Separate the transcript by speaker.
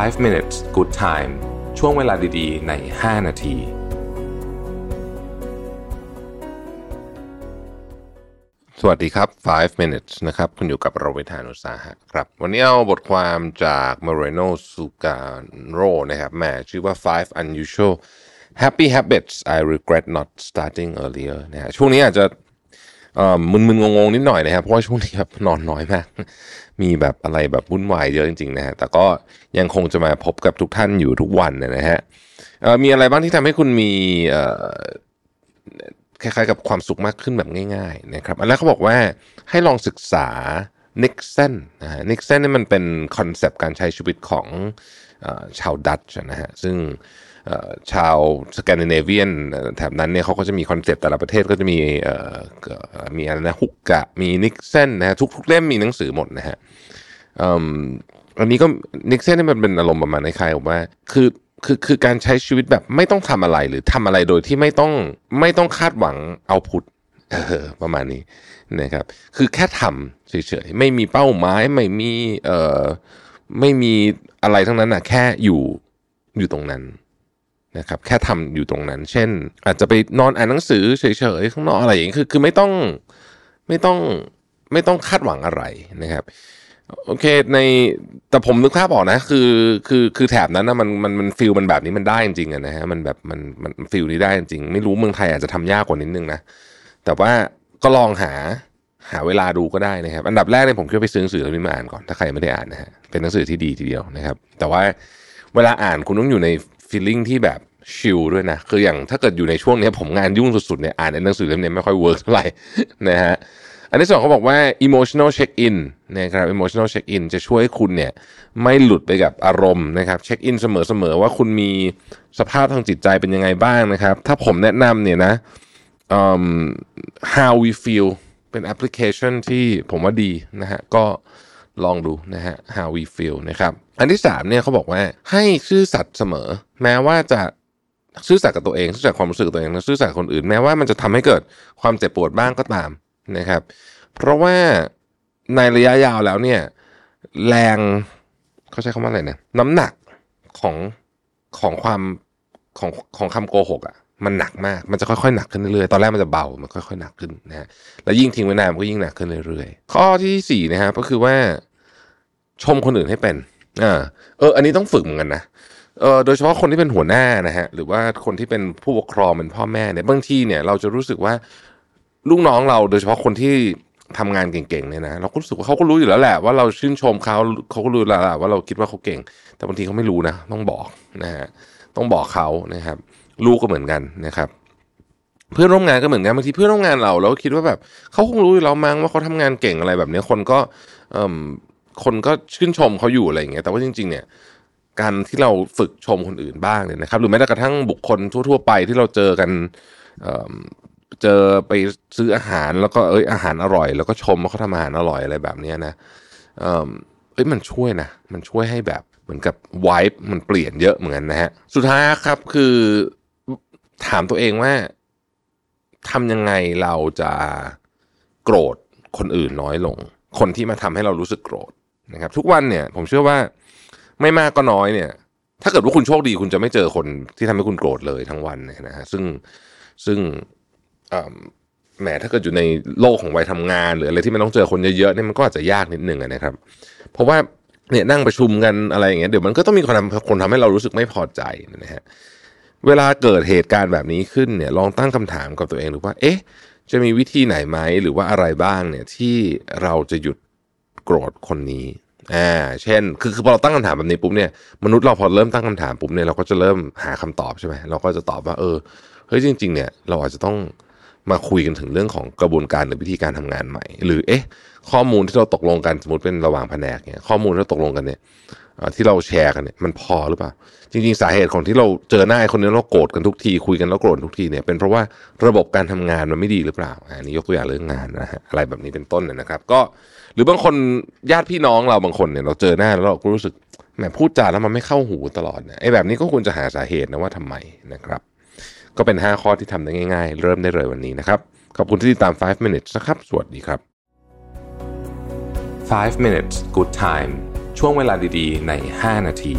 Speaker 1: 5 minutes good time ช่วงเวลาดีๆ ใน 5 นาที สวัสดีครับ 5 minutes นะครับ คุณอยู่กับเราเวทานุสาหะครับ วันนี้เอาบทความจาก Moreno Sugaro นะครับแหมชื่อว่า 5 unusual happy habits I regret not starting earlier นะฮะช่วงนี้อาจจะ มึนๆงงๆนิดหน่อยนะครับเพราะว่าช่วงนี้แบบนอนน้อยมาก มีแบบอะไรแบบวุ่นวายเยอะจริงๆนะฮะแต่ก็ยังคงจะมาพบกับทุกท่านอยู่ทุกวันนะฮะมีอะไรบ้างที่ทำให้คุณมีคล้ายๆกับความสุขมากขึ้นแบบง่าย ๆ นะครับ อันแรกเขาบอกว่าให้ลองศึกษา niksen นะฮะ niksen นี่มันเป็นคอนเซปต์การใช้ชีวิตของอชาวดัตช์นะฮะซึ่งชาวสแกนดิเนเวียนแถบนั้นเนี่ยเขาก็จะมีคอนเซปต์แต่ละประเทศก็จะมีมีอะไรนะฮุกกะมีนิกเซนนะฮะทุกทุกเล่มมีหนังสือหมดนะฮะอันนี้ก็นิกเซนนี่มันเป็นอารมณ์ประมาณคล้ายๆว่าคือคือคือการใช้ชีวิตแบบไม่ต้องทำอะไรหรือทำอะไรโดยที่ไม่ต้องไม่ต้องคาดหวังเอาพุท ประมาณนี้นะครับ คือแค่ทำเฉยๆ ไม่มีเป้าหมาย ไม่มีเอ่อไม่มีอะไรทั้งนั้นนะแค่อยู่อยู่ตรงนั้นนะครับ แค่ทำอยู่ตรงนั้น เช่น อาจจะไปนอนอ่านหนังสือเฉยๆข้างนอกอะไรอย่างนี้คือคือไม่ต้องไม่ต้องไม่ต้องคาดหวังอะไรนะครับโอเคในแต่ผมนึกภาพออกนะ คือคือคือแถบนั้นนะมันมันมันฟิลมันแบบนี้มันได้จริงๆอะนะฮะมันแบบมันมันฟิลนี้ได้จริงไม่รู้เมืองไทยอาจจะทำยากกว่านิดนึงนะ แต่ว่าก็ลองหาหาเวลาดูก็ได้นะครับ อันดับแรกเนี่ยผมคิดไปซื้อหนังสือเล่มนี้มาอ่านก่อนถ้าใครไม่ได้อ่านนะฮะเป็นหนังสือที่ดีทีเดียวนะครับ แต่ว่าเวลาอ่านคุณต้องอยู่ใน feeling ที่แบบ chill ด้วยนะคืออย่างถ้าเกิดอยู่ในช่วงนี้ผมงานยุ่งสุดๆเนี่ยอ่านหนังสือเล่มนี้ไม่ค่อย work เท่าไหร่นะฮะอันที่สองเขาบอกว่า emotional check in นะครับ emotional check in จะช่วยให้คุณเนี่ยไม่หลุดไปกับอารมณ์นะครับ check in เสมอๆว่าคุณมีสภาพทางจิตใจเป็นยังไงบ้างนะครับ ถ้าผมแนะนำเนี่ยนะ how we feel เป็นแอปพลิเคชันที่ผมว่าดีนะฮะก็ลองดูนะฮะ how we feel นะครับอันที่สามเนี่ยเขาบอกว่าให้ซื่อสัตย์เสมอ แม้ว่าจะซื่อสัตย์กับตัวเองซื่อสัตย์ความรู้สึกตัวเองและซื่อสัตย์คนอื่นแม้ว่ามันจะทำให้เกิดความเจ็บปวดบ้างก็ตามนะครับ เพราะว่าในระยะยาวแล้วเนี่ยแรงเขาใช้คำว่าอะไรนะน้ำหนักของของความของของคำโกหกอะ่ะ มันหนักมาก มันจะค่อยๆหนักขึ้นเรื่อยๆ ตอนแรกมันจะเบา มันค่อยๆหนักขึ้นนะฮะ แล้วยิ่งทิ้งไว้นานมันก็ยิ่งหนักขึ้นเรื่อยๆ ข้อที่สี่นะฮะก็คือว่าชมคนอื่นให้เป็นอ่าเออ อันนี้ต้องฝึกเหมือนกันนะเออโดยเฉพาะคนที่เป็นหัวหน้านะฮะหรือว่าคนที่เป็นผู้ปกครองเป็นพ่อแม่เนี่ยบางทีเนี่ยเราจะรู้สึกว่าลูกน้องเราโดยเฉพาะคนที่ทำงานเก่งๆเนี่ยนะเราก็รู้สึกว่าเขาก็รู้อยู่แล้วแหละว่าเราชื่นชมเขาเขาก็รู้แล้วแหละว่าเราคิดว่าเขาเก่ง แต่บางทีเขาไม่รู้นะ ต้องบอกนะฮะต้องบอกเขานะครับ ลูกก็เหมือนกันนะครับ เพื่อนร่วมงานก็เหมือนกันบางทีเพื่อนร่วมงานเราเราก็คิดว่าแบบเขาคงรู้อยู่แล้วมั้งว่าเขาทำงานเก่งอะไรแบบนี้คนก็คนก็ชื่นชมเขาอยู่อะไรอย่างเงี้ยแต่ว่าจริง ๆ เนี่ยการที่เราฝึกชมคนอื่นบ้างเนี่ยนะครับ หรือแม้แต่กระทั่งบุคคลทั่ว ๆ ไปที่เราเจอกันเเจอไปซื้ออาหารแล้วก็เอ้ยอาหารอร่อย แล้วก็ชมว่าเขาทำอาหารอร่อยอะไรแบบนี้นะเอ่มเอ้ยมันช่วยนะ มันช่วยให้แบบเหมือนกับวายมันเปลี่ยนเยอะเหมือนกันนะฮะ สุดท้ายครับคือ ถามตัวเองว่าทำยังไงเราจะโกรธคนอื่นน้อยลง คนที่มาทำให้เรารู้สึกโกรธนะครับ ทุกวันเนี่ย ผมเชื่อว่าไม่มากก็น้อยเนี่ย ถ้าเกิดว่าคุณโชคดีคุณจะไม่เจอคนที่ทำให้คุณโกรธเลยทั้งวันเนี่ยนะฮะซึ่งซึ่งแหมถ้าเกิดอยู่ในโลกของวัยทำงาน หรืออะไรที่มันต้องเจอคนเยอะๆเนี่ยมันก็อาจจะยากนิดนึงนะครับ เพราะว่าเนี่ยนั่งประชุมกันอะไรอย่างเงี้ยเดี๋ยวมันก็ต้องมีคนทำคนทำให้เรารู้สึกไม่พอใจนะฮะ เวลาเกิดเหตุการณ์แบบนี้ขึ้นเนี่ยลองตั้งคำถามกับตัวเองดูว่า เอ๊ะ จะมีวิธีไหนไหมหรือว่าอะไรบ้างเนี่ยที่เราจะหยุดโกรธคนนี้อ่าเช่น คือคือพอเราตั้งคำถามแบบนี้ปุ๊บเนี่ยมนุษย์เราพอเริ่มตั้งคำถามปุ๊บเนี่ยเราก็จะเริ่มหาคำตอบใช่ไหมเราก็จะตอบว่าเออเฮ้ยจริง ๆ เนี่ยเราอาจจะต้องมาคุยกันถึงเรื่องของกระบวนการหรือวิธีการทำงานใหม่ หรือเอ๊ะ ข้อมูลที่เราตกลงกันสมมติเป็นระหว่างแผนกเนี่ยข้อมูลที่เราตกลงกันเนี่ย ที่เราแชร์กันเนี่ยมันพอหรือเปล่า จริง ๆ สาเหตุของที่เราเจอหน้าคนนี้เราโกรธกันทุกที คุยกันแล้วโกรธทุกทีเนี่ยเป็นเพราะว่าระบบการทำงานมันไม่ดีหรือเปล่าอันนี้ยกตัวอย่างเรื่องงานนะฮะอะไรแบบนี้เป็นต้นนนะครับ ก็หรือบางคนญาติพี่น้องเราบางคนเนี่ยเราเจอหน้าแล้วเราก็รู้สึกแหมพูดจาแล้วมันไม่เข้าหูตลอดเนี่ยไอ้แบบนี้ก็ควรจะหาสาเหตุนะว่าทำไมนะครับ ก็เป็น 5 ข้อที่ทำได้ง่าย ๆ เริ่มได้เลยวันนี้นะครับขอบคุณที่ติดตาม 5 minutes นะครับสวัสดีครับ
Speaker 2: 5 minutes good time ช่วงเวลาดีๆ ใน 5 นาที